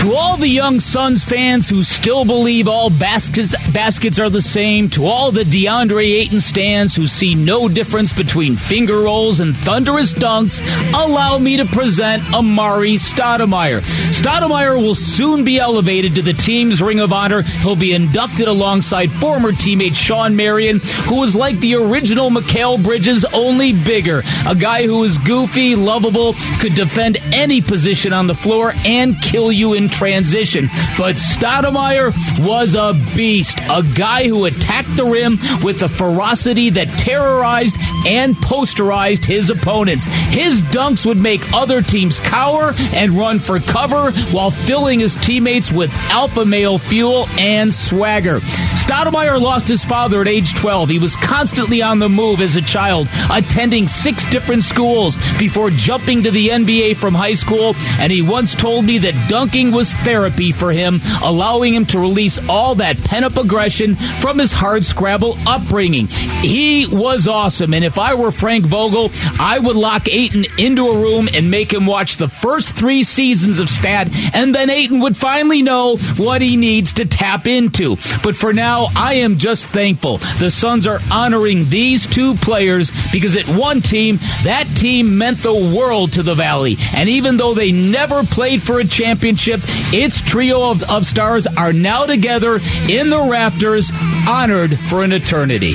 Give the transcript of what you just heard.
To all the young Suns fans who still believe all baskets, baskets are the same, to all the DeAndre Ayton stands who see no difference between finger rolls and thunderous dunks, allow me to present Amar'e Stoudemire. Stoudemire will soon be elevated to the team's Ring of Honor. He'll be inducted alongside former teammate Shawn Marion, who was like the original Mikal Bridges, only bigger. A guy who was goofy, lovable, could defend any position on the floor, and kill you in transition. But Stoudemire was a beast, a guy who attacked the rim with a ferocity that terrorized and posterized his opponents. His dunks would make other teams cower and run for cover while filling his teammates with alpha male fuel and swagger. Stoudemire lost his father at age 12. He was constantly on the move as a child, attending six different schools before jumping to the NBA from high school. And he once told me that dunking was therapy for him, allowing him to release all that pent up aggression from his hard scrabble upbringing. He was awesome. And if I were Frank Vogel, I would lock Ayton into a room and make him watch the first three seasons of Stat, and then Ayton would finally know what he needs to tap into. But for now, I am just thankful the Suns are honoring these two players because at one team, that team meant the world to the Valley. And even though they never played for a championship, its trio of, of stars are now together in the rafters, honored for an eternity.